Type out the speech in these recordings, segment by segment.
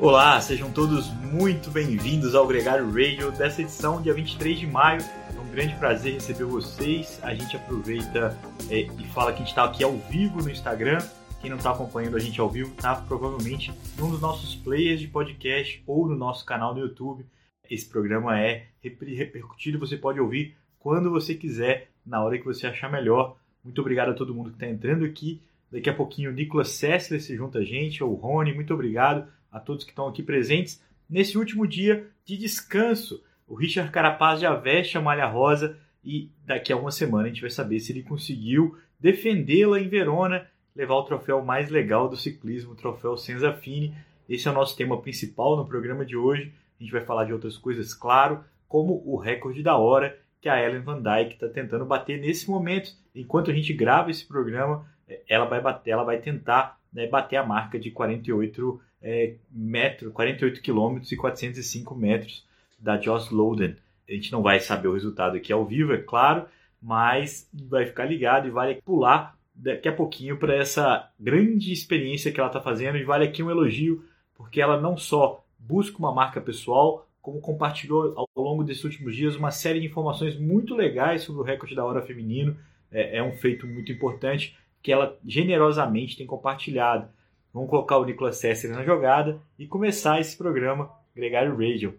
Olá, sejam todos muito bem-vindos ao Gregário Radio dessa edição, dia 23 de maio. É um grande prazer receber vocês. A gente aproveita é, e fala que a gente está aqui ao vivo no Instagram. Quem não está acompanhando a gente ao vivo está provavelmente num dos nossos players de podcast ou no nosso canal no YouTube. Esse programa é repercutido, você pode ouvir quando você quiser, na hora que você achar melhor. Muito obrigado a todo mundo que está entrando aqui. Daqui a pouquinho o Nicolas Sessler se junta a gente, ou o Rony, muito obrigado a todos que estão aqui presentes nesse último dia de descanso. O Richard Carapaz já veste a malha rosa e daqui a uma semana a gente vai saber se ele conseguiu defendê-la em Verona, levar o troféu mais legal do ciclismo, o troféu Senza Fini. Esse é o nosso tema principal no programa de hoje. A gente vai falar de outras coisas, claro, como o recorde da hora que a Ellen Van Dyke está tentando bater nesse momento. Enquanto a gente grava esse programa, ela vai bater, ela vai tentar né, bater a marca de 48 é, metro, 48 quilômetros e 405 metros da Joss Loden. A gente não vai saber o resultado aqui ao vivo, é claro, mas vai ficar ligado e vale pular daqui a pouquinho para essa grande experiência que ela está fazendo. E vale aqui um elogio, porque ela não só busca uma marca pessoal, como compartilhou ao longo desses últimos dias uma série de informações muito legais sobre o recorde da hora feminino. É, é um feito muito importante que ela generosamente tem compartilhado. Vamos colocar o Nicolas Sesser na jogada e começar esse programa Gregário Radio.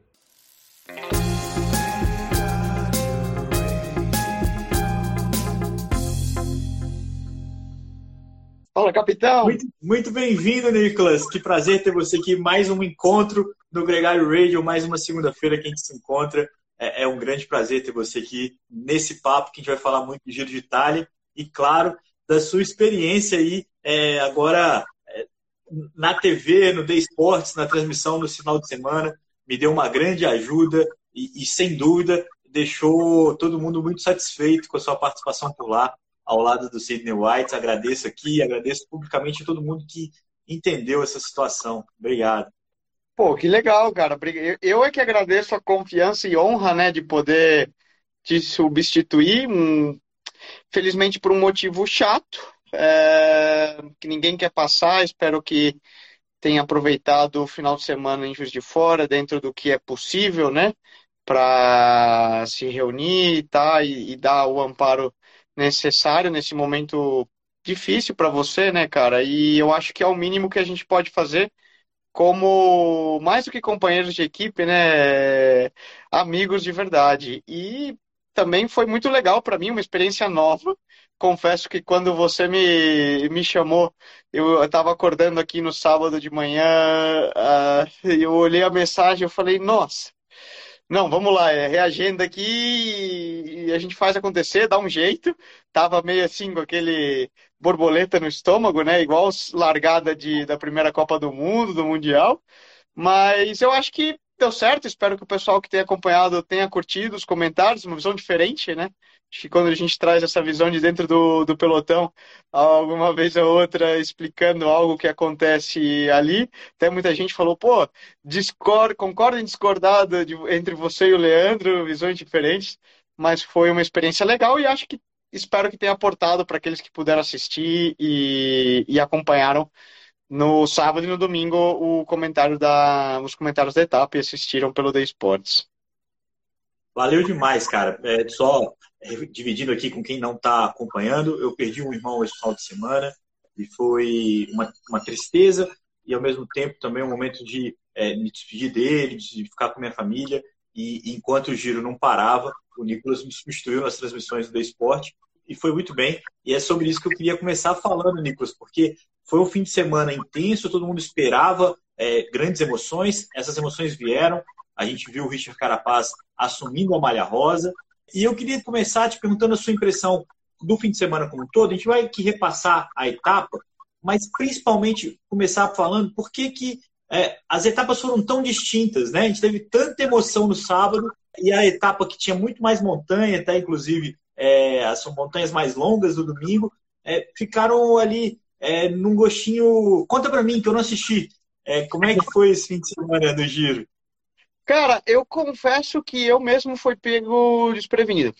Fala, capitão! Muito, muito bem-vindo, Nicolas. Que prazer ter você aqui. Mais um encontro no Gregário Radio, mais uma segunda-feira que a gente se encontra. É, é, um grande prazer ter você aqui nesse papo que a gente vai falar muito do Giro de Itália e, claro, da sua experiência aí é, agora na TV, no The Sports, na transmissão no final de semana, me deu uma grande ajuda e, e, sem dúvida deixou todo mundo muito satisfeito com a sua participação por lá, ao lado do Sidney White. Agradeço aqui, agradeço publicamente a todo mundo que entendeu essa situação. Obrigado. Pô, que legal, cara. Eu é que agradeço a confiança e honra, né, de poder te substituir, felizmente por um motivo chato, é, que ninguém quer passar. Espero que tenha aproveitado o final de semana em Juiz de Fora, dentro do que é possível, né? Para se reunir tá, e, e dar o amparo necessário nesse momento difícil para você, né, cara? E eu acho que é o mínimo que a gente pode fazer como mais do que companheiros de equipe, né, amigos de verdade. E também foi muito legal para mim, uma experiência nova confesso que quando você me, me chamou, eu estava acordando aqui no sábado de manhã, uh, eu olhei a mensagem e falei, nossa, não, vamos lá, é reagenda aqui e a gente faz acontecer, dá um jeito. Tava meio assim com aquele borboleta no estômago, né? Igual largada de, da primeira Copa do Mundo, do Mundial. Mas eu acho que deu certo. Espero que o pessoal que tenha acompanhado tenha curtido os comentários, uma visão diferente, né? Acho que quando a gente traz essa visão de dentro do, do pelotão, alguma vez ou outra explicando algo que acontece ali, até muita gente falou, pô, discord, concorda em discordar de, entre você e o Leandro, visões diferentes, mas foi uma experiência legal e acho que espero que tenha aportado para aqueles que puderam assistir e, e acompanharam no sábado e no domingo o comentário da, os comentários da etapa e assistiram pelo The Sports. Valeu demais, cara. É, só dividindo aqui com quem não está acompanhando, eu perdi um irmão esse final de semana e foi uma, uma tristeza e ao mesmo tempo também um momento de é, me despedir dele, de ficar com minha família. E, enquanto o giro não parava, o Nicolas me substituiu nas transmissões do esporte e foi muito bem. E é sobre isso que eu queria começar falando, Nicolas, porque foi um fim de semana intenso, todo mundo esperava é, grandes emoções, essas emoções vieram. A gente viu o Richard Carapaz assumindo a malha rosa, e eu queria começar te perguntando a sua impressão do fim de semana como um todo. A gente vai aqui repassar a etapa, mas principalmente começar falando por que, que é, as etapas foram tão distintas, né? A gente teve tanta emoção no sábado e a etapa que tinha muito mais montanha, até inclusive é, as montanhas mais longas do domingo, é, ficaram ali é, num gostinho. Conta para mim que eu não assisti. É, como é que foi esse fim de semana do Giro? Cara, eu confesso que eu mesmo fui pego desprevenido.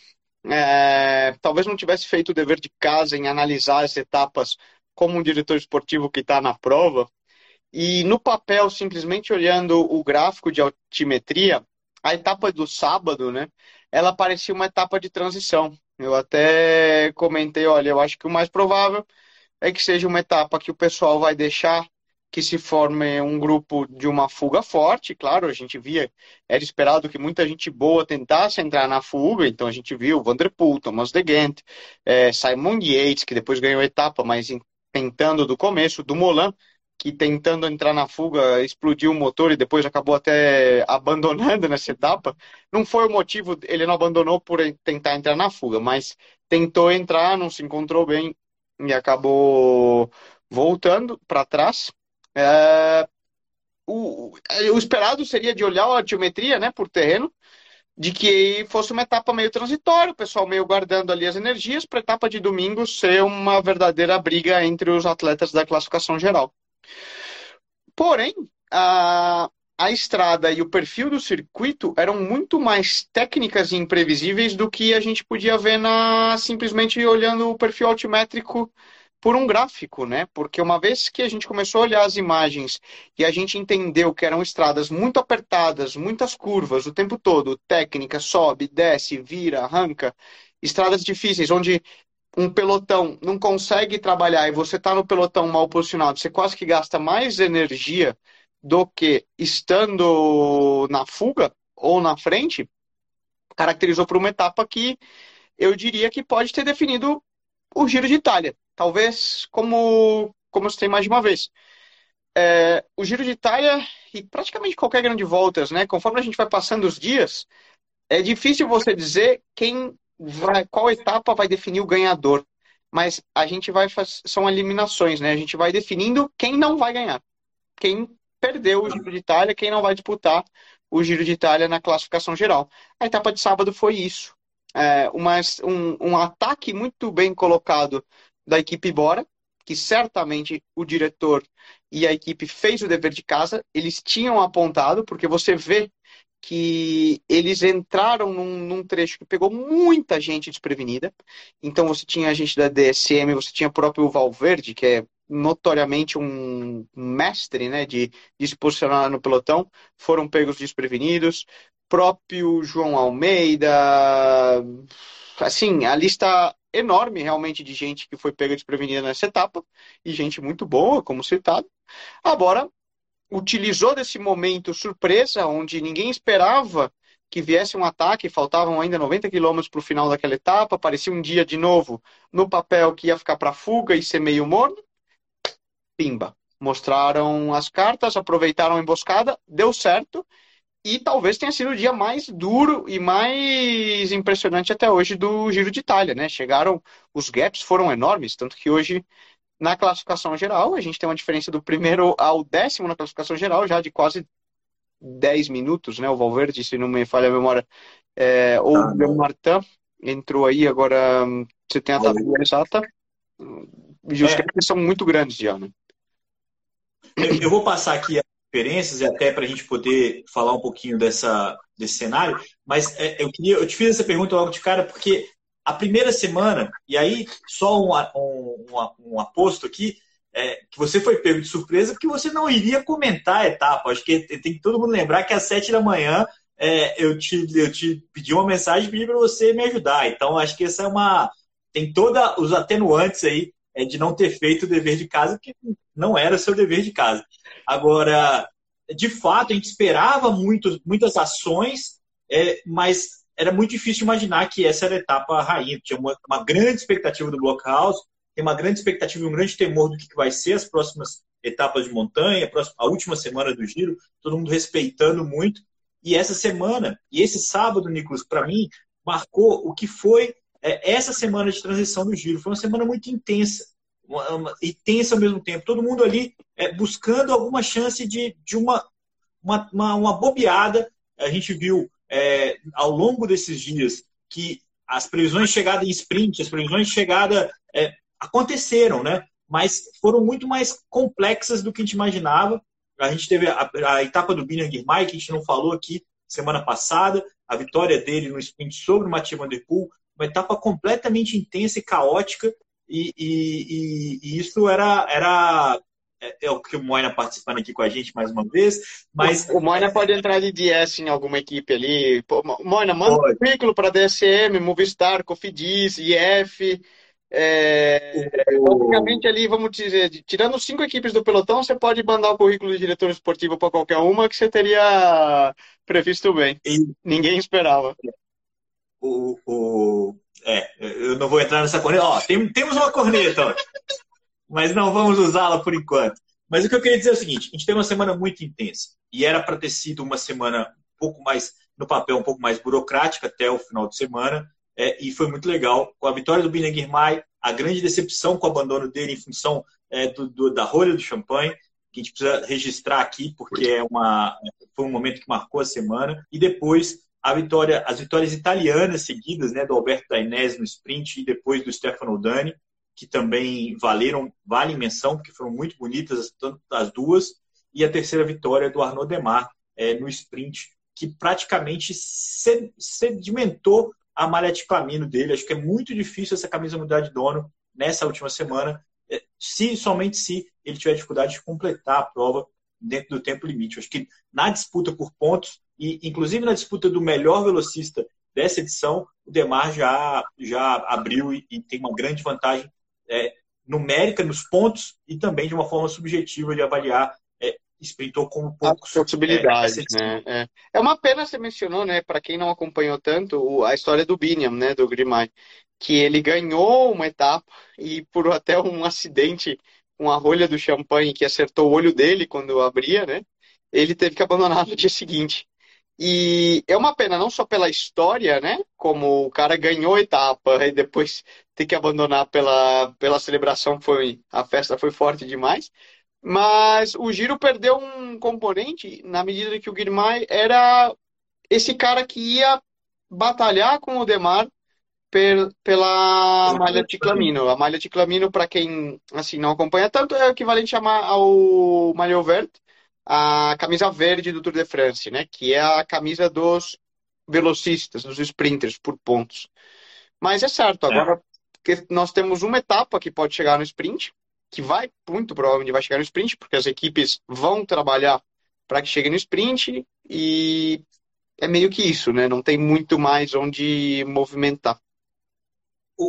É, talvez não tivesse feito o dever de casa em analisar as etapas como um diretor esportivo que está na prova. E no papel, simplesmente olhando o gráfico de altimetria, a etapa do sábado, né? Ela parecia uma etapa de transição. Eu até comentei, olha, eu acho que o mais provável é que seja uma etapa que o pessoal vai deixar que se forme um grupo de uma fuga forte. Claro, a gente via, era esperado que muita gente boa tentasse entrar na fuga, então a gente viu Vanderpool, Thomas de Gent, é, Simon Yates, que depois ganhou a etapa, mas tentando do começo, do Molan, que tentando entrar na fuga explodiu o motor e depois acabou até abandonando nessa etapa. Não foi o motivo, ele não abandonou por tentar entrar na fuga, mas tentou entrar, não se encontrou bem e acabou voltando para trás. É, o, o, esperado seria de olhar a altiometria né, por terreno, de que fosse uma etapa meio transitória, o pessoal meio guardando ali as energias, para a etapa de domingo ser uma verdadeira briga entre os atletas da classificação geral. Porém, a, a estrada e o perfil do circuito eram muito mais técnicas e imprevisíveis do que a gente podia ver na simplesmente olhando o perfil altimétrico por um gráfico, né? Porque uma vez que a gente começou a olhar as imagens e a gente entendeu que eram estradas muito apertadas, muitas curvas o tempo todo, técnica, sobe, desce, vira, arranca, estradas difíceis, onde um pelotão não consegue trabalhar e você está no pelotão mal posicionado, você quase que gasta mais energia do que estando na fuga ou na frente, caracterizou por uma etapa que eu diria que pode ter definido o Giro de Itália talvez como, como eu citei mais de uma vez. É, o Giro de Itália e praticamente qualquer grande voltas, né? Conforme a gente vai passando os dias, é difícil você dizer quem vai, qual etapa vai definir o ganhador. Mas a gente vai fazer, são eliminações, né? A gente vai definindo quem não vai ganhar. Quem perdeu o Giro de Itália, quem não vai disputar o Giro de Itália na classificação geral. A etapa de sábado foi isso. É, uma, um, um ataque muito bem colocado da equipe Bora, que certamente o diretor e a equipe fez o dever de casa, eles tinham apontado, porque você vê que eles entraram num, num, trecho que pegou muita gente desprevenida. Então você tinha a gente da DSM, você tinha o próprio Valverde, que é notoriamente um mestre né, de, de se posicionar no pelotão, foram pegos desprevenidos. Próprio João Almeida, assim, a lista enorme realmente de gente que foi pega desprevenida nessa etapa e gente muito boa, como citado. Agora, utilizou desse momento surpresa, onde ninguém esperava que viesse um ataque, faltavam ainda 90 quilômetros para o final daquela etapa, parecia um dia de novo no papel que ia ficar para fuga e ser meio morno. Pimba. Mostraram as cartas, aproveitaram a emboscada, deu certo e talvez tenha sido o dia mais duro e mais impressionante até hoje do Giro de Itália, né? Chegaram, os gaps foram enormes, tanto que hoje na classificação geral a gente tem uma diferença do primeiro ao décimo na classificação geral já de quase 10 minutos, né? O Valverde, se não me falha a memória, é, ou ah, o Martin entrou aí, agora você tem a tabela exata. E os é. gaps são muito grandes já, né? Eu, eu vou passar aqui diferenças e até para a gente poder falar um pouquinho dessa, desse cenário. Mas é, eu, queria, eu te fiz essa pergunta logo de cara porque a primeira semana, e aí só um, um, um, um aposto aqui, é, que você foi pego de surpresa porque você não iria comentar a etapa. Acho que tem que todo mundo lembrar que às sete da manhã é, eu, te, eu te pedi uma mensagem e pedi para você me ajudar. Então, acho que essa é uma. Tem todos os atenuantes aí é, de não ter feito o dever de casa, que não era seu dever de casa. Agora, de fato, a gente esperava muito, muitas ações, é, mas era muito difícil imaginar que essa era a etapa rainha. Tinha uma, uma grande expectativa do Blockhouse, tem uma grande expectativa, um grande temor do que vai ser as próximas etapas de montanha, a, última semana do giro, todo mundo respeitando muito. E essa semana, e esse sábado, Nicolas, para mim, marcou o que foi é, essa semana de transição do giro. Foi uma semana muito intensa uma, uma, e tensa ao mesmo tempo. Todo mundo ali é, buscando alguma chance de, de uma, uma, uma bobeada. A gente viu é, ao longo desses dias que as previsões de chegada em sprint, as previsões de chegada é, aconteceram, né? Mas foram muito mais complexas do que a gente imaginava. A gente teve a, a etapa do Bina Girmay, que a gente não falou aqui semana passada, a vitória dele no sprint sobre o Mathieu Van Der Poel, uma etapa completamente intensa e caótica, e, e, e, isso era, era é, é, o que o Moina participando aqui com a gente mais uma vez. Mas o, o Moina pode entrar de DS em alguma equipe ali. Pô, Moina, manda pode. um currículo para DSM, Movistar, Cofidis, IF. É, basicamente ali, vamos dizer, tirando cinco equipes do pelotão, você pode mandar o currículo de diretor esportivo para qualquer uma que você teria previsto bem. E... Ninguém esperava. O, o, é, eu não vou entrar nessa corneta. Ó, tem, temos uma corneta, ó, mas não vamos usá-la por enquanto. Mas o que eu queria dizer é o seguinte: a gente teve uma semana muito intensa e era para ter sido uma semana um pouco mais, no papel, um pouco mais burocrática até o final de semana é, e foi muito legal. Com a vitória do Bina Girmay, a grande decepção com o abandono dele em função é, do, do, da rolha do champanhe, que a gente precisa registrar aqui, porque é uma, foi um momento que marcou a semana. E depois a vitória, as vitórias italianas seguidas, né, do Alberto Dainese no sprint e depois do Stefano Dani, que também valeram, valem menção, porque foram muito bonitas tanto as duas. E a terceira vitória do Arnaud Demar é, no sprint, que praticamente sedimentou a malha de clamino dele. Acho que é muito difícil essa camisa mudar de dono nessa última semana, é, se somente se ele tiver dificuldade de completar a prova dentro do tempo limite. Acho que na disputa por pontos e inclusive na disputa do melhor velocista dessa edição, o Demar já já abriu e, e tem uma grande vantagem é, numérica nos pontos e também de uma forma subjetiva de avaliar sprintou como poucos. Possibilidades, é, né? É. é. uma pena você mencionou, né? Para quem não acompanhou tanto, a história do Biniam, né? Do Grimay, que ele ganhou uma etapa e por até um acidente com a rolha do champanhe que acertou o olho dele quando abria, né? Ele teve que abandonar no dia seguinte. E é uma pena, não só pela história, né? Como o cara ganhou a etapa e depois ter que abandonar pela, pela celebração, foi a festa foi forte demais mas o Giro perdeu um componente na medida que o Guirmay era esse cara que ia batalhar com o Demar pela malha de Clamino. A malha de Clamino, para quem assim não acompanha tanto, é o equivalente ao Maillot Vert, a camisa verde do Tour de France, né? Que é a camisa dos velocistas, dos sprinters por pontos. Mas é certo, agora é. Nós temos uma etapa que pode chegar no sprint, que vai, muito provavelmente vai chegar no sprint, porque as equipes vão trabalhar para que chegue no sprint e é meio que isso, né? Não tem muito mais onde movimentar.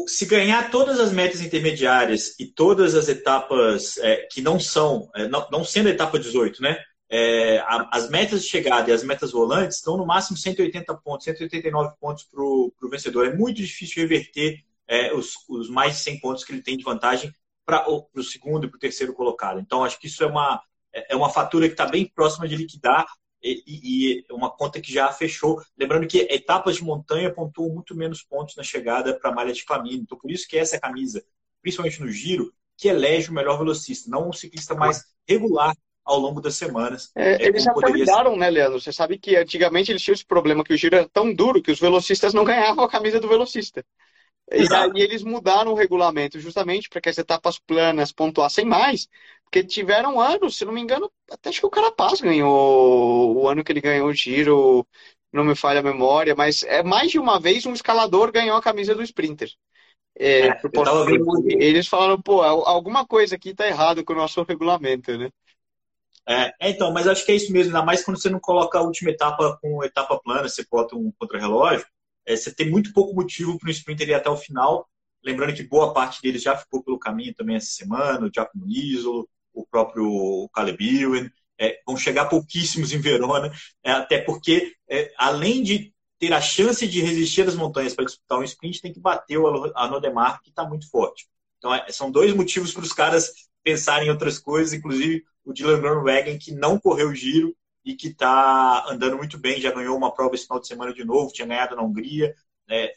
Se ganhar todas as metas intermediárias e todas as etapas é, que não são, é, não, não, sendo a etapa 18, né? É, as metas de chegada e as metas volantes estão no máximo 180 pontos, 189 pontos para o vencedor. É muito difícil reverter é, os, os mais de 100 pontos que ele tem de vantagem para o segundo e para o terceiro colocado. Então, acho que isso é uma, é uma fatura que está bem próxima de liquidar e, e, uma conta que já fechou. Lembrando que etapas de montanha pontuam muito menos pontos na chegada para a malha de caminho. Então, por isso que essa camisa, principalmente no giro, que elege o melhor velocista, não um ciclista mais regular ao longo das semanas. É, é, eles já né, Leandro? Você sabe que antigamente eles tinham esse problema que o giro era tão duro que os velocistas não ganhavam a camisa do velocista. Exato. E aí eles mudaram o regulamento justamente para que as etapas planas pontuassem mais, porque tiveram anos, se não me engano, até acho que o Carapaz ganhou o ano que ele ganhou o giro, não me falha a memória, mas é mais de uma vez um escalador ganhou a camisa do Sprinter. É, é, eles falaram, pô, alguma coisa aqui tá errado com o nosso regulamento, né? É, é, então, mas acho que é isso mesmo, ainda mais quando você não coloca a última etapa com etapa plana, você bota um contra-relógio, é, você tem muito pouco motivo para o sprinter ir até o final. Lembrando que boa parte deles já ficou pelo caminho também essa semana, o Giacomo Nisolo, o próprio Caleb Ewan. É, vão chegar pouquíssimos em Verona, é, até porque, é, além de ter a chance de resistir às montanhas para disputar um sprint, tem que bater o Anodemar, que está muito forte. Então, é, são dois motivos para os caras pensarem em outras coisas, inclusive o Dylan Groenewegen, que não correu o giro, e que está andando muito bem, já ganhou uma prova esse final de semana de novo, tinha ganhado na Hungria. Né?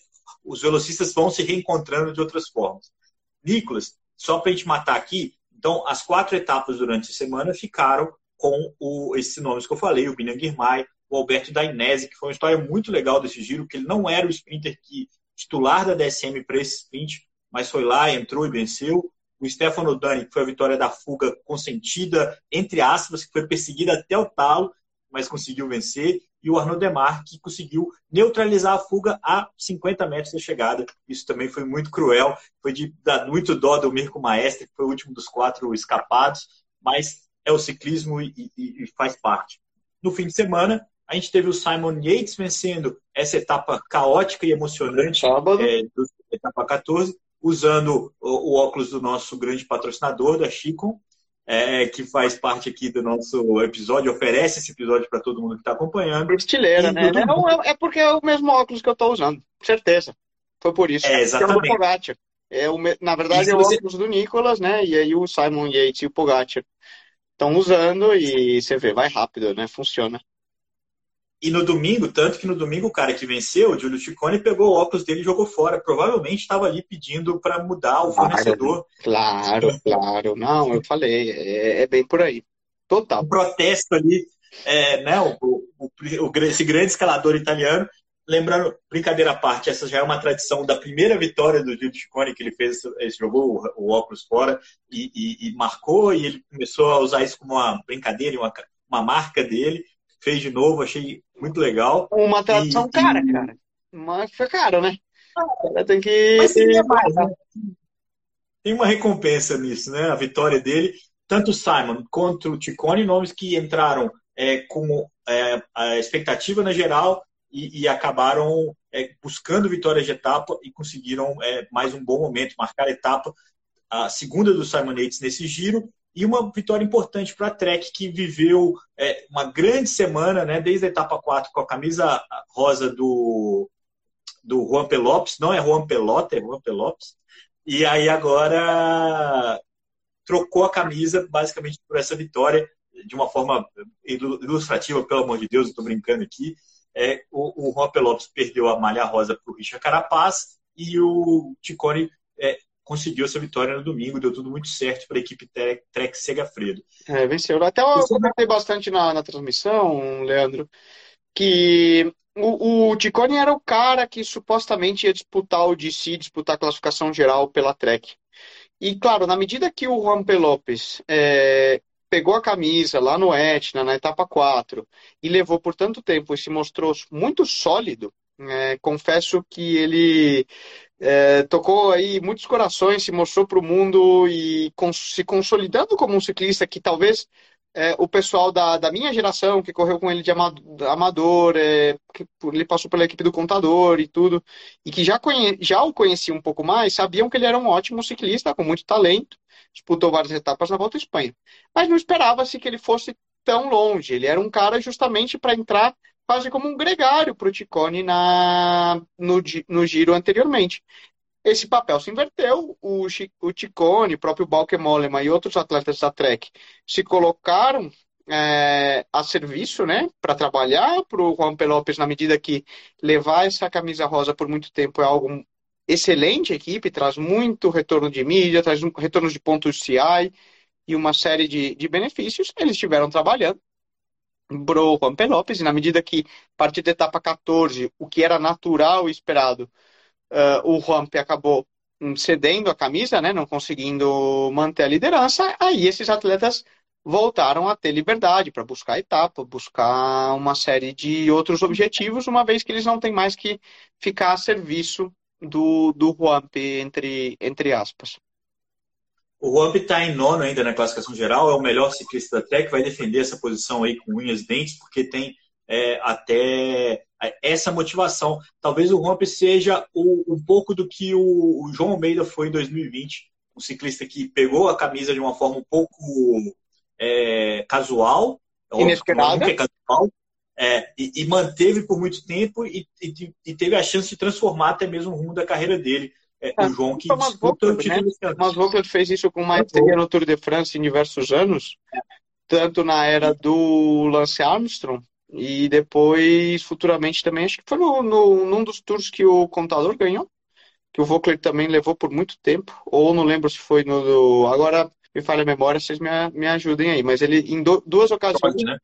Os velocistas vão se reencontrando de outras formas. Nicolas, só para a gente matar aqui, então as quatro etapas durante a semana ficaram com o, esses nomes que eu falei, o Binan Girmay, o Alberto Dainese, que foi uma história muito legal desse giro, que ele não era o sprinter que titular da DSM para esse sprint, mas foi lá, entrou e venceu o Stefano Dani, que foi a vitória da fuga consentida, entre aspas, que foi perseguida até o talo, mas conseguiu vencer, e o Arnaud Demar, que conseguiu neutralizar a fuga a 50 metros da chegada. Isso também foi muito cruel, foi de dar muito dó do Mirko Maestre, que foi o último dos quatro escapados, mas é o ciclismo e, e, e faz parte. No fim de semana, a gente teve o Simon Yates vencendo essa etapa caótica e emocionante Sábado. é, do etapa 14, usando o, o, óculos do nosso grande patrocinador, da Chico, é, que faz parte aqui do nosso episódio, oferece esse episódio para todo mundo que está acompanhando. Estileira, né? É, é, porque é o mesmo óculos que eu estou usando, certeza. Foi por isso. É, exatamente. É o, na verdade, é o você... óculos do Nicolas, né? E aí o Simon Yates e o Pogacar estão usando e você vê, vai rápido, né? Funciona. E no domingo, tanto que no domingo o cara que venceu, o Júlio Ciccone, pegou o óculos dele e jogou fora. Provavelmente estava ali pedindo para mudar o fornecedor. Claro, claro. Não, eu falei, é, é bem por aí. Total. Um protesto ali, é, né? O, o, o, esse grande escalador italiano. Lembrando, brincadeira à parte, essa já é uma tradição da primeira vitória do Júlio Ciccone, que ele fez, ele jogou o, o óculos fora e, e, e, marcou, e ele começou a usar isso como uma brincadeira, uma, uma marca dele fez de novo, achei muito legal. Uma tradução e, cara, e... cara. Mas foi caro, né? Ah, tem que. Mas mais, né? Tem uma recompensa nisso, né? A vitória dele. Tanto o Simon quanto o Ticone, nomes que entraram é, com é, a expectativa na geral e, e acabaram é, buscando vitórias de etapa e conseguiram é, mais um bom momento, marcar a etapa, a segunda do Simon Yates nesse giro e uma vitória importante para a Trek, que viveu é, uma grande semana, né, desde a etapa 4, com a camisa rosa do, do Juan Pelopes, não é Juan Pelota, é Juan Pelopes, e aí agora trocou a camisa basicamente por essa vitória, de uma forma ilustrativa, pelo amor de Deus, estou brincando aqui. É, o, o Juan Pelopes perdeu a malha rosa para o Richard Carapaz e o Ticone é, conseguiu essa vitória no domingo, deu tudo muito certo para a equipe Trek, Segafredo. É, venceu. Até eu comentei bastante na, na transmissão, Leandro, que o, o Ticone era o cara que supostamente ia disputar o DC, disputar a classificação geral pela Trek. E, claro, na medida que o Juan Pelopes é, pegou a camisa lá no Etna, na etapa 4, e levou por tanto tempo e se mostrou muito sólido, é, confesso que ele é, tocou aí muitos corações, se mostrou para o mundo e se consolidando como um ciclista que talvez é, o pessoal da, da minha geração, que correu com ele de amador, é, que ele passou pela equipe do contador e tudo, e que já, já o conhecia um pouco mais, sabiam que ele era um ótimo ciclista, com muito talento, disputou várias etapas na Volta à Espanha. Mas não esperava-se que ele fosse tão longe. Ele era um cara justamente para entrar quase como um gregário para o Ticone na, no, no giro anteriormente. Esse papel se inverteu, o, o Ticone, próprio Balke Mollema e outros atletas da Trek se colocaram é, a serviço, né, para trabalhar para o Juan Pelopes na medida que levar essa camisa rosa por muito tempo é algo excelente, a equipe traz muito retorno de mídia, traz um retorno de pontos CI e uma série de, de benefícios. Eles estiveram trabalhando Bro Juan Pelopes, e na medida que, a partir da etapa 14, o que era natural e esperado, uh, o Juanpe acabou hum, cedendo a camisa, né, não conseguindo manter a liderança, aí esses atletas voltaram a ter liberdade para buscar etapa, buscar uma série de outros objetivos, uma vez que eles não têm mais que ficar a serviço do, do Juanpe, entre, entre aspas. O Juanpi está em nono ainda na classificação geral, é o melhor ciclista da Trek, vai defender essa posição aí com unhas e dentes, porque tem é, até essa motivação. Talvez o Juanpi seja o, um pouco do que o, o, João Almeida foi em 2020, um ciclista que pegou a camisa de uma forma um pouco é, casual, inesperada, é casual, é, e, e, manteve por muito tempo e, e, e, teve a chance de transformar até mesmo o rumo da carreira dele é, o João que Thomas disputa né? Thomas Vogt fez isso com maestria no Tour de France em diversos anos, tanto na era do Lance Armstrong e depois, futuramente também, acho que foi no, no, num dos tours que o Contador ganhou, que o Vogler também levou por muito tempo, ou não lembro se foi no... Do, agora me falha a memória, vocês me, me ajudem aí, mas ele em do, duas ocasiões... Né?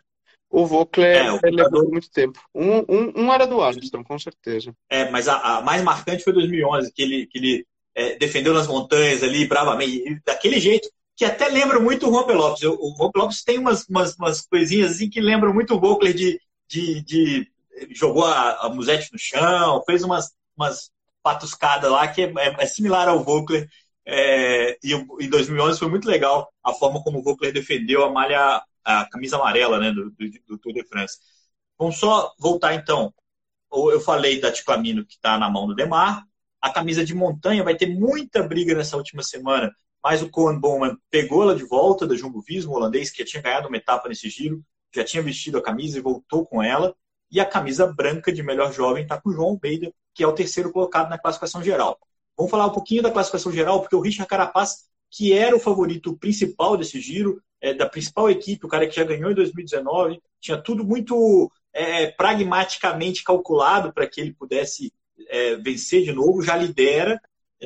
O Vogler é, levou muito tempo. Um, um, um, era do Armstrong, com certeza. É, mas a, a mais marcante foi 2011, que ele, que ele é, defendeu nas montanhas ali, bravamente, daquele jeito, que até lembra muito o Rompe Lopes. O, o Lopes tem umas, umas, umas, coisinhas assim que lembram muito o Vogler de, de, de jogou a, a musete no chão, fez umas, umas patuscadas lá que é, é, é similar ao Vogler É, e em 2011 foi muito legal a forma como o Vogler defendeu a malha, a camisa amarela né, do, do, do Tour de France. Vamos só voltar então. Eu falei da Ticamino que está na mão do Demar. A camisa de montanha vai ter muita briga nessa última semana, mas o Cohen Bowman pegou ela de volta da Jumbo Visma, holandês que tinha ganhado uma etapa nesse giro, já tinha vestido a camisa e voltou com ela. E a camisa branca de melhor jovem está com o João Almeida, que é o terceiro colocado na classificação geral. Vamos falar um pouquinho da classificação geral, porque o Richard Carapaz, que era o favorito principal desse giro, é, da principal equipe, o cara que já ganhou em 2019, tinha tudo muito é, pragmaticamente calculado para que ele pudesse é, vencer de novo, já lidera,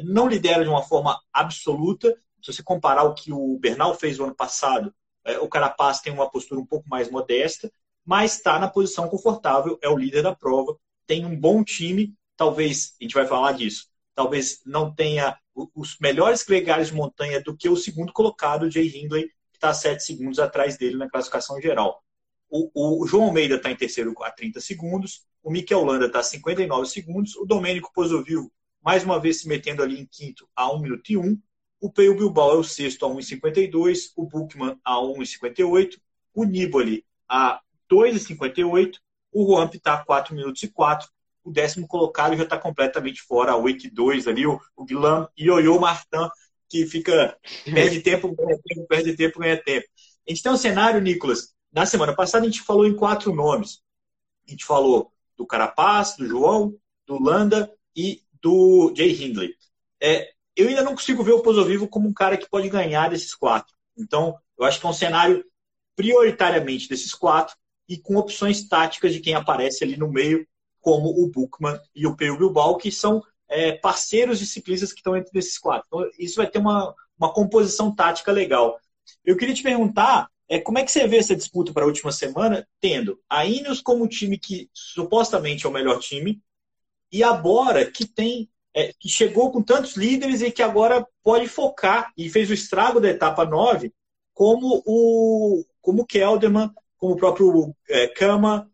não lidera de uma forma absoluta. Se você comparar o que o Bernal fez no ano passado, é, o Carapaz tem uma postura um pouco mais modesta, mas está na posição confortável, é o líder da prova, tem um bom time, talvez, a gente vai falar disso, talvez não tenha os melhores gregários de montanha do que o segundo colocado, o Jay Hindley, que está 7 segundos atrás dele na classificação geral. O, o João Almeida está em terceiro a 30 segundos, o Mikel Landa está a 59 segundos, o Domênico Pozovivo, mais uma vez se metendo ali em quinto a 1 minuto e 1, o Peio Bilbao é o sexto a 1,52, o Bookman a 1,58, o Nibali a 2,58, o Juan está a 4 minutos e 4, o décimo colocado já está completamente fora, a 8 e 2 ali, o, o Guilherme Ioiô Martin, que fica, perde tempo, ganha tempo, perde tempo, ganha tempo. A gente tem um cenário, Nicolas, na semana passada a gente falou em quatro nomes. A gente falou do Carapaz, do João, do Landa e do Jay Hindley. É, eu ainda não consigo ver o Pozo Vivo como um cara que pode ganhar desses quatro. Então, eu acho que é um cenário prioritariamente desses quatro e com opções táticas de quem aparece ali no meio, como o Bookman e o Peu Bilbao, que são é, parceiros de ciclistas que estão entre esses quatro. Então, isso vai ter uma, uma composição tática legal. Eu queria te perguntar é, como é que você vê essa disputa para a última semana, tendo a Ineos como time que supostamente é o melhor time e a Bora que tem é, que chegou com tantos líderes e que agora pode focar e fez o estrago da etapa 9 como o como Kelderman, como o próprio é, Kama,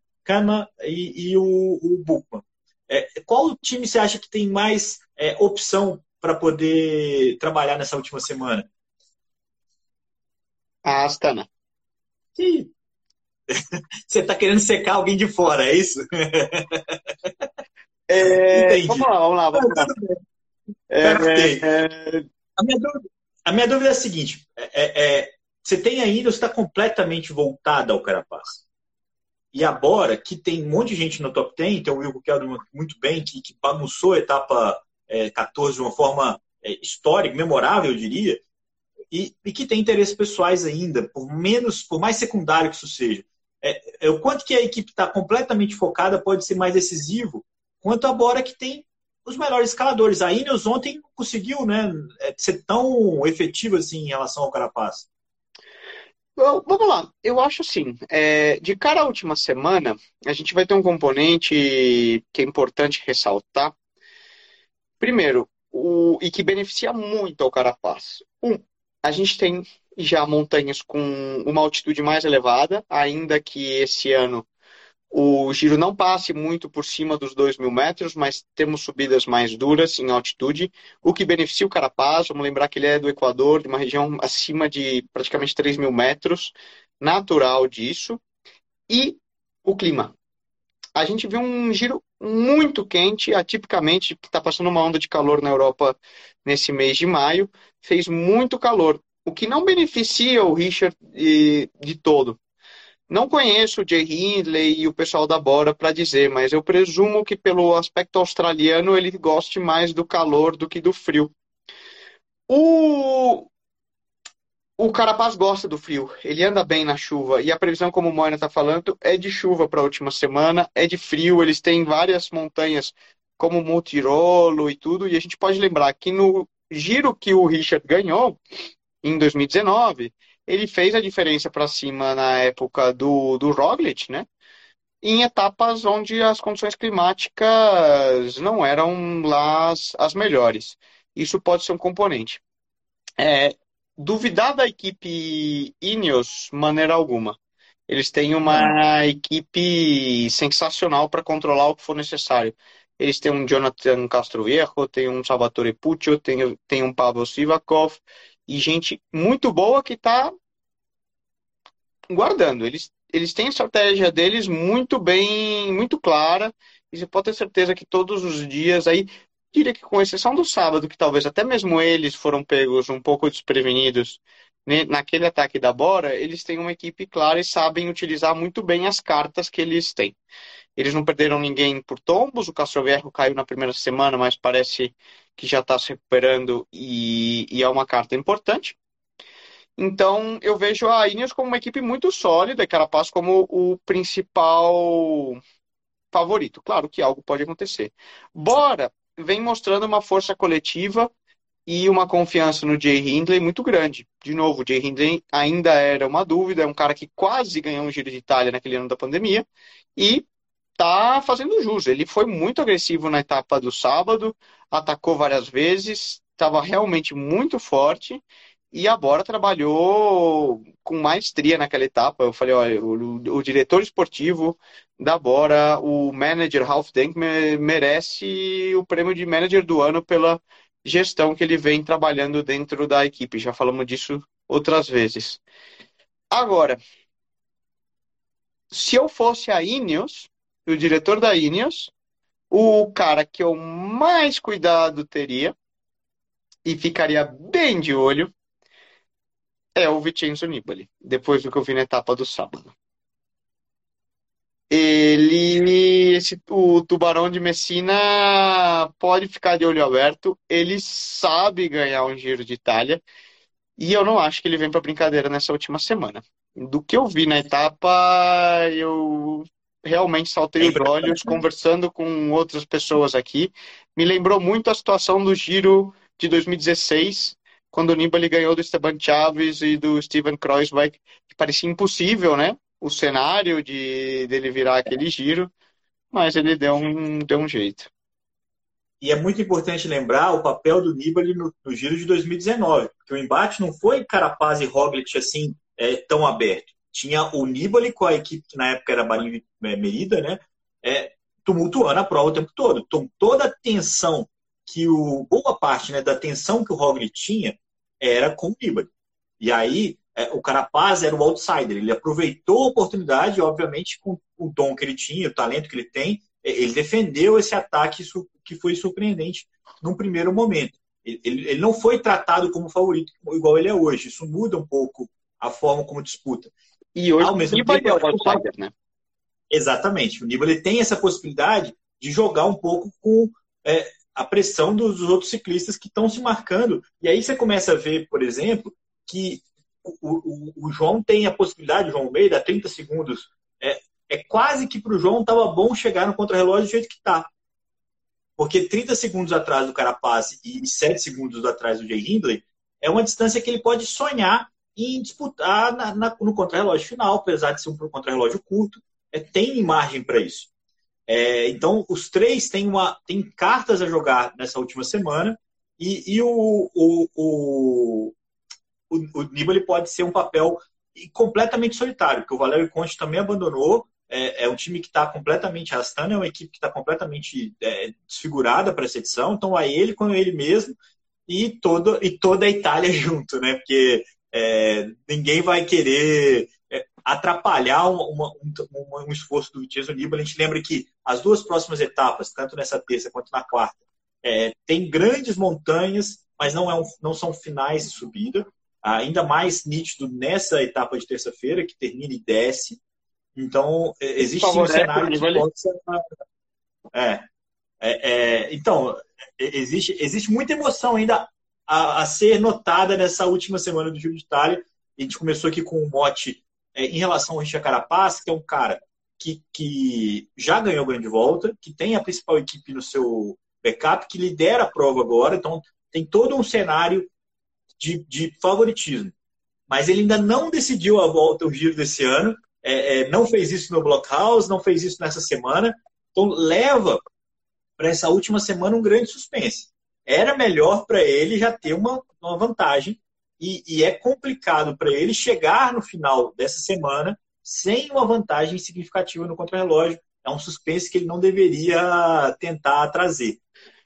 E, e o, o Bukman. É, qual time você acha que tem mais é, opção para poder trabalhar nessa última semana? A Astana. Ih. Você está querendo secar alguém de fora, é isso? É, vamos lá, vamos lá, vamos lá. É, é, a, minha dúvida, a, minha dúvida, é a seguinte: é, é você tem ainda, você está completamente voltada ao Carapaz. E agora, que tem um monte de gente no top 10, tem o Will Kelderman muito bem, que, que bagunçou a etapa 14 de uma forma histórica, memorável, eu diria e, e que tem interesses pessoais ainda, por menos, por mais secundário que isso seja. É, é, o quanto que a equipe está completamente focada pode ser mais decisivo, quanto agora que tem os melhores escaladores. A Ineos ontem conseguiu né, é, ser tão efetiva assim em relação ao Carapaz. Well, vamos lá, eu acho assim, é, de cara à última semana, a gente vai ter um componente que é importante ressaltar. Primeiro, o, e que beneficia muito ao Carapaz. Um, a gente tem já montanhas com uma altitude mais elevada, ainda que esse ano o giro não passe muito por cima dos 2 mil metros, mas temos subidas mais duras em altitude, o que beneficia o Carapaz. Vamos lembrar que ele é do Equador, de uma região acima de praticamente 3 mil metros, natural disso. E o clima. A gente viu um giro muito quente, atipicamente, que está passando uma onda de calor na Europa nesse mês de maio, fez muito calor, o que não beneficia o Richard de, de todo. Não conheço o Jay Hindley e o pessoal da Bora para dizer, mas eu presumo que pelo aspecto australiano ele goste mais do calor do que do frio. O, o Carapaz gosta do frio, ele anda bem na chuva. E a previsão, como o Moina está falando, é de chuva para a última semana, é de frio. Eles têm várias montanhas, como Montirolo e tudo. E a gente pode lembrar que no giro que o Richard ganhou, em 2019, ele fez a diferença para cima na época do, do Roglic, né? Em etapas onde as condições climáticas não eram lá as, as melhores. Isso pode ser um componente. É, duvidar da equipe Ineos, maneira alguma. Eles têm uma equipe sensacional para controlar o que for necessário. Eles têm um Jonathan Castroviejo, tem um Salvatore Puccio, tem, tem um Pablo Sivakov e gente muito boa que está guardando. Eles, eles têm a estratégia deles muito bem, muito clara. E você pode ter certeza que todos os dias aí, diria que com exceção do sábado, que talvez até mesmo eles foram pegos um pouco desprevenidos né, naquele ataque da Bora, eles têm uma equipe clara e sabem utilizar muito bem as cartas que eles têm. Eles não perderam ninguém por tombos, o Castroverro caiu na primeira semana, mas parece que já está se recuperando e, e, é uma carta importante. Então, eu vejo a Ineos como uma equipe muito sólida e Carapaz como o principal favorito. Claro que algo pode acontecer. Bora vem mostrando uma força coletiva e uma confiança no Jay Hindley muito grande. De novo, o Jay Hindley ainda era uma dúvida, é um cara que quase ganhou um Giro de Itália naquele ano da pandemia e tá fazendo jus. Ele foi muito agressivo na etapa do sábado, atacou várias vezes, estava realmente muito forte e a Bora trabalhou com maestria naquela etapa. Eu falei, olha, o, o diretor esportivo da Bora, o manager Ralph Denk merece o prêmio de manager do ano pela gestão que ele vem trabalhando dentro da equipe. Já falamos disso outras vezes. Agora, se eu fosse a Ineos, o diretor da Ineos, o cara que eu mais cuidado teria e ficaria bem de olho é o Vincenzo Nibali, depois do que eu vi na etapa do sábado. Ele, esse, o Tubarão de Messina pode ficar de olho aberto, ele sabe ganhar um Giro de Itália e eu não acho que ele vem para brincadeira nessa última semana. Do que eu vi na etapa, eu realmente saltei os olhos conversando com outras pessoas aqui. Me lembrou muito a situação do Giro de 2016, quando o Nibali ganhou do Esteban Chaves e do Steven Kreuzweig, que parecia impossível, né? O cenário de dele virar aquele giro, mas ele deu um, deu um jeito. E é muito importante lembrar o papel do Nibali no, no Giro de 2019, porque o embate não foi Carapaz e Roglic assim é, tão aberto. Tinha o Nibali com a equipe que na época era Bahrein é, Merida, né? É, tumultuando a prova o tempo todo. Então, toda a tensão que o boa parte né, da tensão que o Roglic tinha era com o Nibali. E aí é, o Carapaz era o outsider. Ele aproveitou a oportunidade, obviamente, com o dom que ele tinha, o talento que ele tem, é, ele defendeu esse ataque que foi surpreendente num primeiro momento. Ele, ele não foi tratado como favorito igual ele é hoje. Isso muda um pouco a forma como disputa. E hoje Ao mesmo o Nibali tempo, é o outsider, né? Exatamente. O Nibali tem essa possibilidade de jogar um pouco com é, a pressão dos outros ciclistas que estão se marcando. E aí você começa a ver, por exemplo, que o, o, o João tem a possibilidade, o João Almeida, 30 segundos. É, é quase que para o João estava bom chegar no contrarrelógio do jeito que está. Porque 30 segundos atrás do Carapaz e 7 segundos atrás do Jay Hindley é uma distância que ele pode sonhar em disputar na, na, no contrarrelógio final, apesar de ser um contrarrelógio curto. É, tem margem para isso. É, então, os três têm, uma, têm cartas a jogar nessa última semana e, e o, o, o, o, o Nibali pode ser um papel completamente solitário, porque o Valério Conte também abandonou. É, é um time que está completamente arrastando, é uma equipe que está completamente é, desfigurada para essa edição. Então, é ele com ele mesmo e, todo, e toda a Itália junto, né? Porque é, ninguém vai querer é, atrapalhar uma, um, um, esforço do Vincenzo Nibali. A gente lembra que as duas próximas etapas, tanto nessa terça quanto na quarta, é, tem grandes montanhas, mas não, é um, não são finais de subida. Ainda mais nítido nessa etapa de terça-feira, que termina e desce. Então, é, existe um cenário de possa... É, é, é, então, é, existe, existe muita emoção ainda a, a, ser notada nessa última semana do Giro de Itália. A gente começou aqui com um mote é, em relação ao Richard Carapaz, que é um cara que, que já ganhou grande volta, que tem a principal equipe no seu backup, que lidera a prova agora, então tem todo um cenário de, de favoritismo. Mas ele ainda não decidiu a volta, o giro desse ano, é, é, não fez isso no Blockhouse, não fez isso nessa semana, então leva para essa última semana um grande suspense. Era melhor para ele já ter uma, uma vantagem e, e é complicado para ele chegar no final dessa semana sem uma vantagem significativa no contrarrelógio, é um suspense que ele não deveria tentar trazer.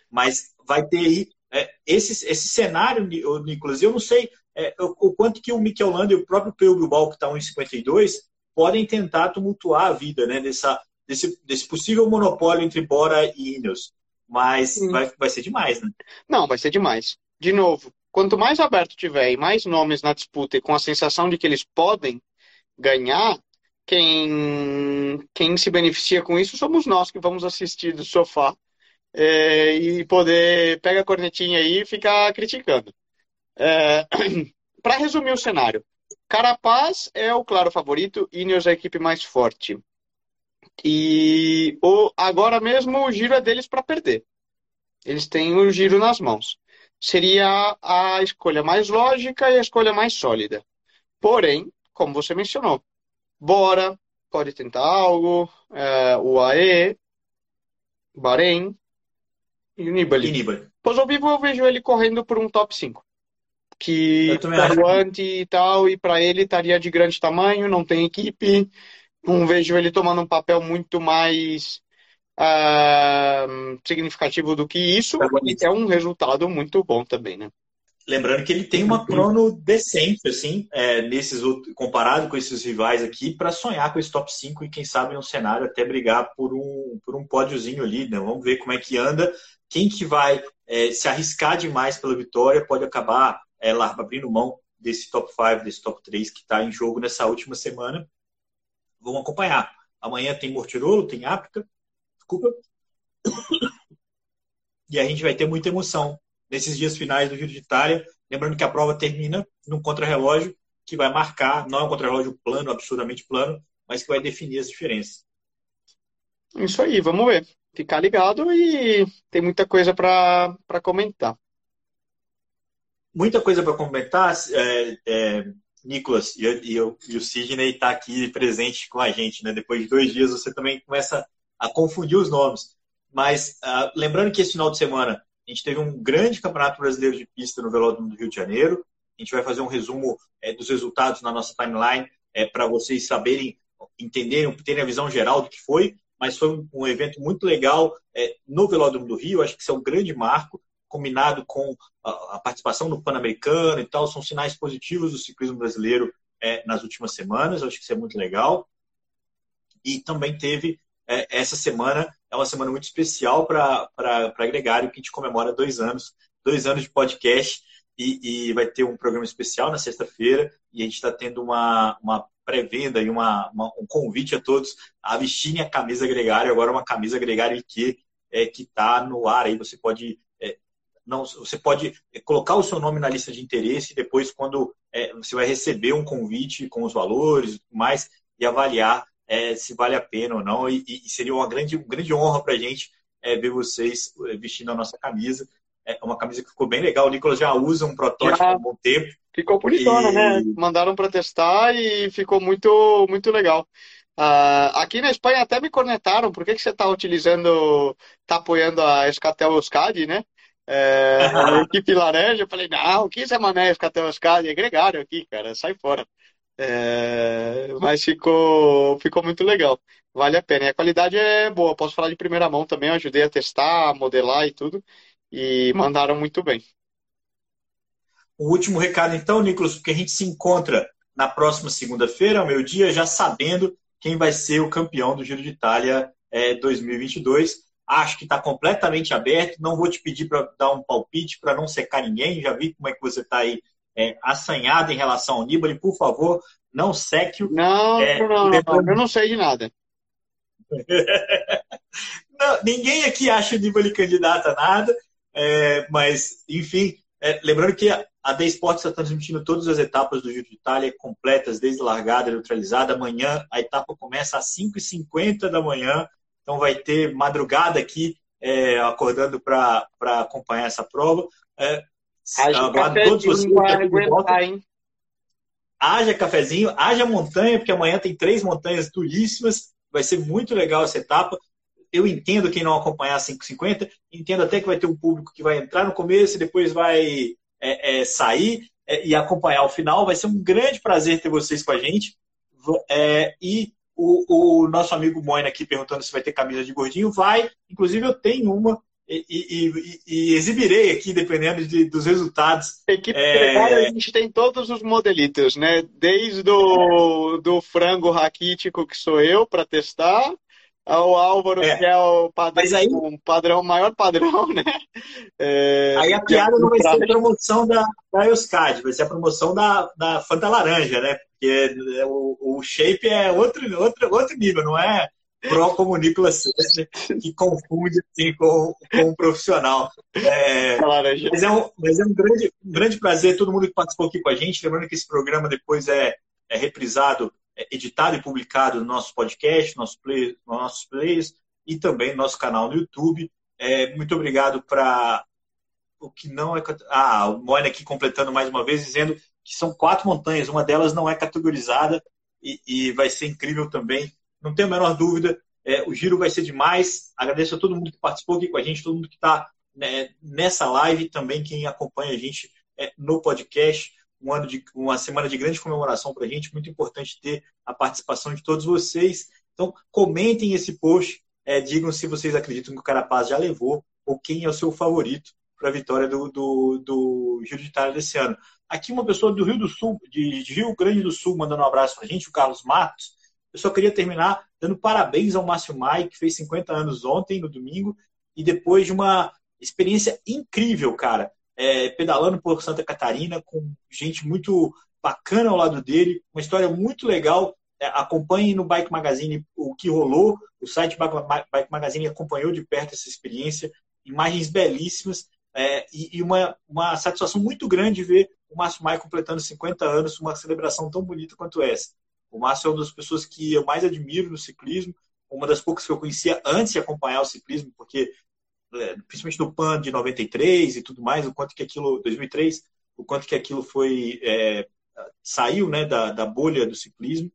Mas vai ter aí é, esse, esse cenário, Nicolas, eu não sei é, o, o, quanto que o Mikel Landa e o próprio Peu Bilbao, que está em 52, podem tentar tumultuar a vida né, desse, desse possível monopólio entre Bora e Ineos. Mas vai, vai ser demais, né? Não, vai ser demais. De novo, quanto mais aberto tiver e mais nomes na disputa e com a sensação de que eles podem ganhar, quem, quem se beneficia com isso somos nós que vamos assistir do sofá é, e poder pega a cornetinha aí e ficar criticando. É, Para resumir o cenário, Carapaz é o claro favorito, Ineos é a equipe mais forte. E o, agora mesmo o giro é deles para perder. Eles têm o giro nas mãos. Seria a escolha mais lógica e a escolha mais sólida. Porém, como você mencionou, Bora pode tentar algo, é, o AE, Bahrein e o Nibali. E Nibali. Pois ao vivo eu vejo ele correndo por um top 5. Que Taruante e tal, e para ele estaria de grande tamanho, não tem equipe, não vejo ele tomando um papel muito mais uh, significativo do que isso. É um resultado muito bom também, né? Lembrando que ele tem uma crono decente, assim, é, nesses comparado com esses rivais aqui, para sonhar com esse top 5 e quem sabe no cenário até brigar por um, por um pódiozinho ali, né? Vamos ver como é que anda. Quem que vai é, se arriscar demais pela vitória pode acabar é, abrindo mão desse top 5, desse top 3 que está em jogo nessa última semana vamos acompanhar. Amanhã tem Mortirolo, tem África, desculpa. E a gente vai ter muita emoção nesses dias finais do Giro de Itália. Lembrando que a prova termina num contrarrelógio que vai marcar, não é um contrarrelógio plano, absurdamente plano, mas que vai definir as diferenças. Isso aí, vamos ver. Ficar ligado e tem muita coisa para comentar. Muita coisa para comentar. É, é, Nicolas e, e, eu, e o Sidney está aqui presente com a gente, né? Depois de dois dias você também começa a confundir os nomes. Mas uh, lembrando que esse final de semana a gente teve um grande campeonato brasileiro de pista no Velódromo do Rio de Janeiro. A gente vai fazer um resumo é, dos resultados na nossa timeline é, para vocês saberem, entenderem, terem a visão geral do que foi. Mas foi um, um evento muito legal é, no Velódromo do Rio. Acho que isso é um grande marco combinado com a, participação no Pan-Americano e tal, são sinais positivos do ciclismo brasileiro é, nas últimas semanas. Eu acho que isso é muito legal. E também teve é, essa semana, é uma semana muito especial para Gregário, que a gente comemora dois anos, dois anos de podcast. E, e vai ter um programa especial na sexta-feira e a gente está tendo uma, uma pré-venda e uma, uma, um convite a todos a vestirem a camisa gregária, agora uma camisa gregária que é, que está no ar aí. Você pode não, você pode colocar o seu nome na lista de interesse e depois, quando é, você vai receber um convite com os valores mais e avaliar é, se vale a pena ou não. E, e seria uma grande, uma grande honra para a gente é, ver vocês vestindo a nossa camisa. É uma camisa que ficou bem legal. O Nicolas já usa um protótipo já há um bom tempo. Ficou bonitona, e... né? Mandaram para testar e ficou muito, muito legal. Uh, aqui na Espanha até me cornetaram, por que, que você está utilizando, está apoiando a Escatel Euskadi, né? É, a equipe laranja, eu falei, não, 15 Mané ficar até os caras, é gregário aqui, cara, sai fora. É, mas ficou, ficou muito legal, vale a pena. E a qualidade é boa, posso falar de primeira mão também, eu ajudei a testar, a modelar e tudo, e mandaram muito bem. O último recado então, Nicolas, porque a gente se encontra na próxima segunda-feira, ao meio-dia, já sabendo quem vai ser o campeão do Giro de Itália é, 2022 acho que está completamente aberto. Não vou te pedir para dar um palpite para não secar ninguém. Já vi como é que você está aí é, assanhado em relação ao Nibali. Por favor, não seque o. Não, é, não, não, não, eu não sei de nada. não, ninguém aqui acha o Nibali candidato a nada, é, mas, enfim, é, lembrando que a The Sports está transmitindo todas as etapas do Giro de Itália completas, desde largada, neutralizada. Amanhã a etapa começa às 5h50 da manhã então vai ter madrugada aqui, é, acordando para acompanhar essa prova. É, haja todos vocês hein? Haja cafezinho, haja montanha, porque amanhã tem três montanhas duríssimas. Vai ser muito legal essa etapa. Eu entendo quem não acompanhar a 550, entendo até que vai ter um público que vai entrar no começo e depois vai é, é, sair é, e acompanhar o final. Vai ser um grande prazer ter vocês com a gente. É, e O, o, nosso amigo Moina aqui perguntando se vai ter camisa de gordinho. Vai. Inclusive, eu tenho uma e, e, e exibirei aqui, dependendo de, dos resultados. Equipe é... a gente tem todos os modelitos, né? Desde o do frango raquítico, que sou eu, para testar, ao Álvaro, é. que é o padrão, aí, um padrão, maior padrão, né? É, aí a piada não vai ser a promoção da, da Euskad, vai ser a promoção da, da Fanta Laranja, né? Porque o, o shape é outro, outro, outro nível, não é Pro como o Nicolas Sessler, que confunde assim, com, com um profissional. É, mas é, um, mas é um, grande, um grande prazer todo mundo que participou aqui com a gente. Lembrando que esse programa depois é, é reprisado, é editado e publicado no nosso podcast, nosso play, nos nossos players e também no nosso canal no YouTube. É, muito obrigado para o que não é. Ah, o Moina aqui completando mais uma vez, dizendo que são quatro montanhas, uma delas não é categorizada e, e vai ser incrível também não tenho a menor dúvida. É, o giro vai ser demais. Agradeço a todo mundo que participou aqui com a gente, todo mundo que está né, nessa live, também quem acompanha a gente é, no podcast. Um ano de uma semana de grande comemoração para a gente, muito importante ter a participação de todos vocês. Então, comentem esse post, é, digam se vocês acreditam que o Carapaz já levou ou quem é o seu favorito para a vitória do, do, do Giro de Itália desse ano. Aqui uma pessoa do Rio do Sul, de, Rio Grande do Sul, mandando um abraço para a gente, o Carlos Matos. Eu só queria terminar dando parabéns ao Márcio Mai, que fez 50 anos ontem, no domingo, e depois de uma experiência incrível, cara, é, pedalando por Santa Catarina, com gente muito bacana ao lado dele, uma história muito legal. É, acompanhe no Bike Magazine o que rolou, o site Bike Magazine acompanhou de perto essa experiência, imagens belíssimas é, e, e, uma, uma satisfação muito grande ver o Márcio Mai completando 50 anos, uma celebração tão bonita quanto essa. O Márcio é uma das pessoas que eu mais admiro no ciclismo, uma das poucas que eu conhecia antes de acompanhar o ciclismo, porque principalmente no PAN de 93 e tudo mais, o quanto que aquilo, 2003, o quanto que aquilo foi é, saiu né, da, da bolha do ciclismo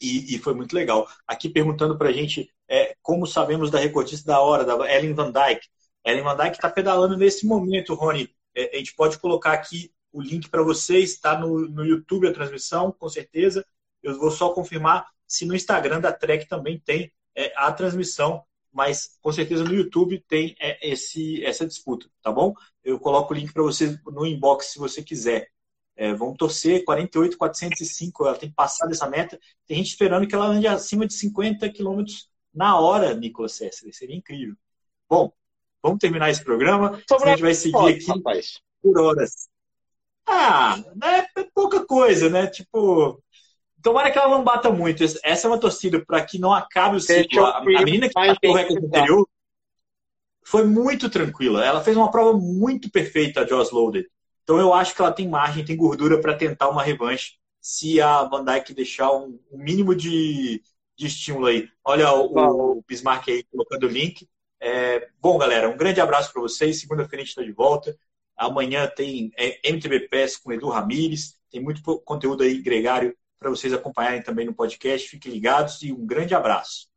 e, e foi muito legal. Aqui perguntando para a gente é, como sabemos da recordista da hora, da Ellen Van Dyke. Ellen Van Dyke está pedalando nesse momento, Rony. É, a gente pode colocar aqui o link para vocês, está no, no YouTube a transmissão, com certeza. Eu vou só confirmar se no Instagram da Trek também tem é, a transmissão, mas com certeza no YouTube tem é, esse, essa disputa, tá bom? Eu coloco o link para você no inbox se você quiser. É, vamos torcer, 48, 405, ela tem que passar dessa meta. Tem gente esperando que ela ande acima de 50 km na hora, Nicolas César. Seria incrível. Bom, vamos terminar esse programa. A gente vai seguir aqui rapaz. por horas. Ah, é pouca coisa, né? Tipo, Tomara que ela não bata muito. Essa é uma torcida para que não acabe o ciclo. A, a menina que bateu o recorde anterior foi muito tranquila. Ela fez uma prova muito perfeita, a Joss Loaded. Então eu acho que ela tem margem, tem gordura para tentar uma revanche se a Van Dyke deixar um, um mínimo de, de, estímulo aí. Olha o, o Bismarck aí colocando o link. É, bom, galera, um grande abraço para vocês. Segunda-feira a gente está de volta. Amanhã tem é, MTB PES com Edu Ramires. Tem muito conteúdo aí gregário para vocês acompanharem também no podcast. Fiquem ligados e um grande abraço.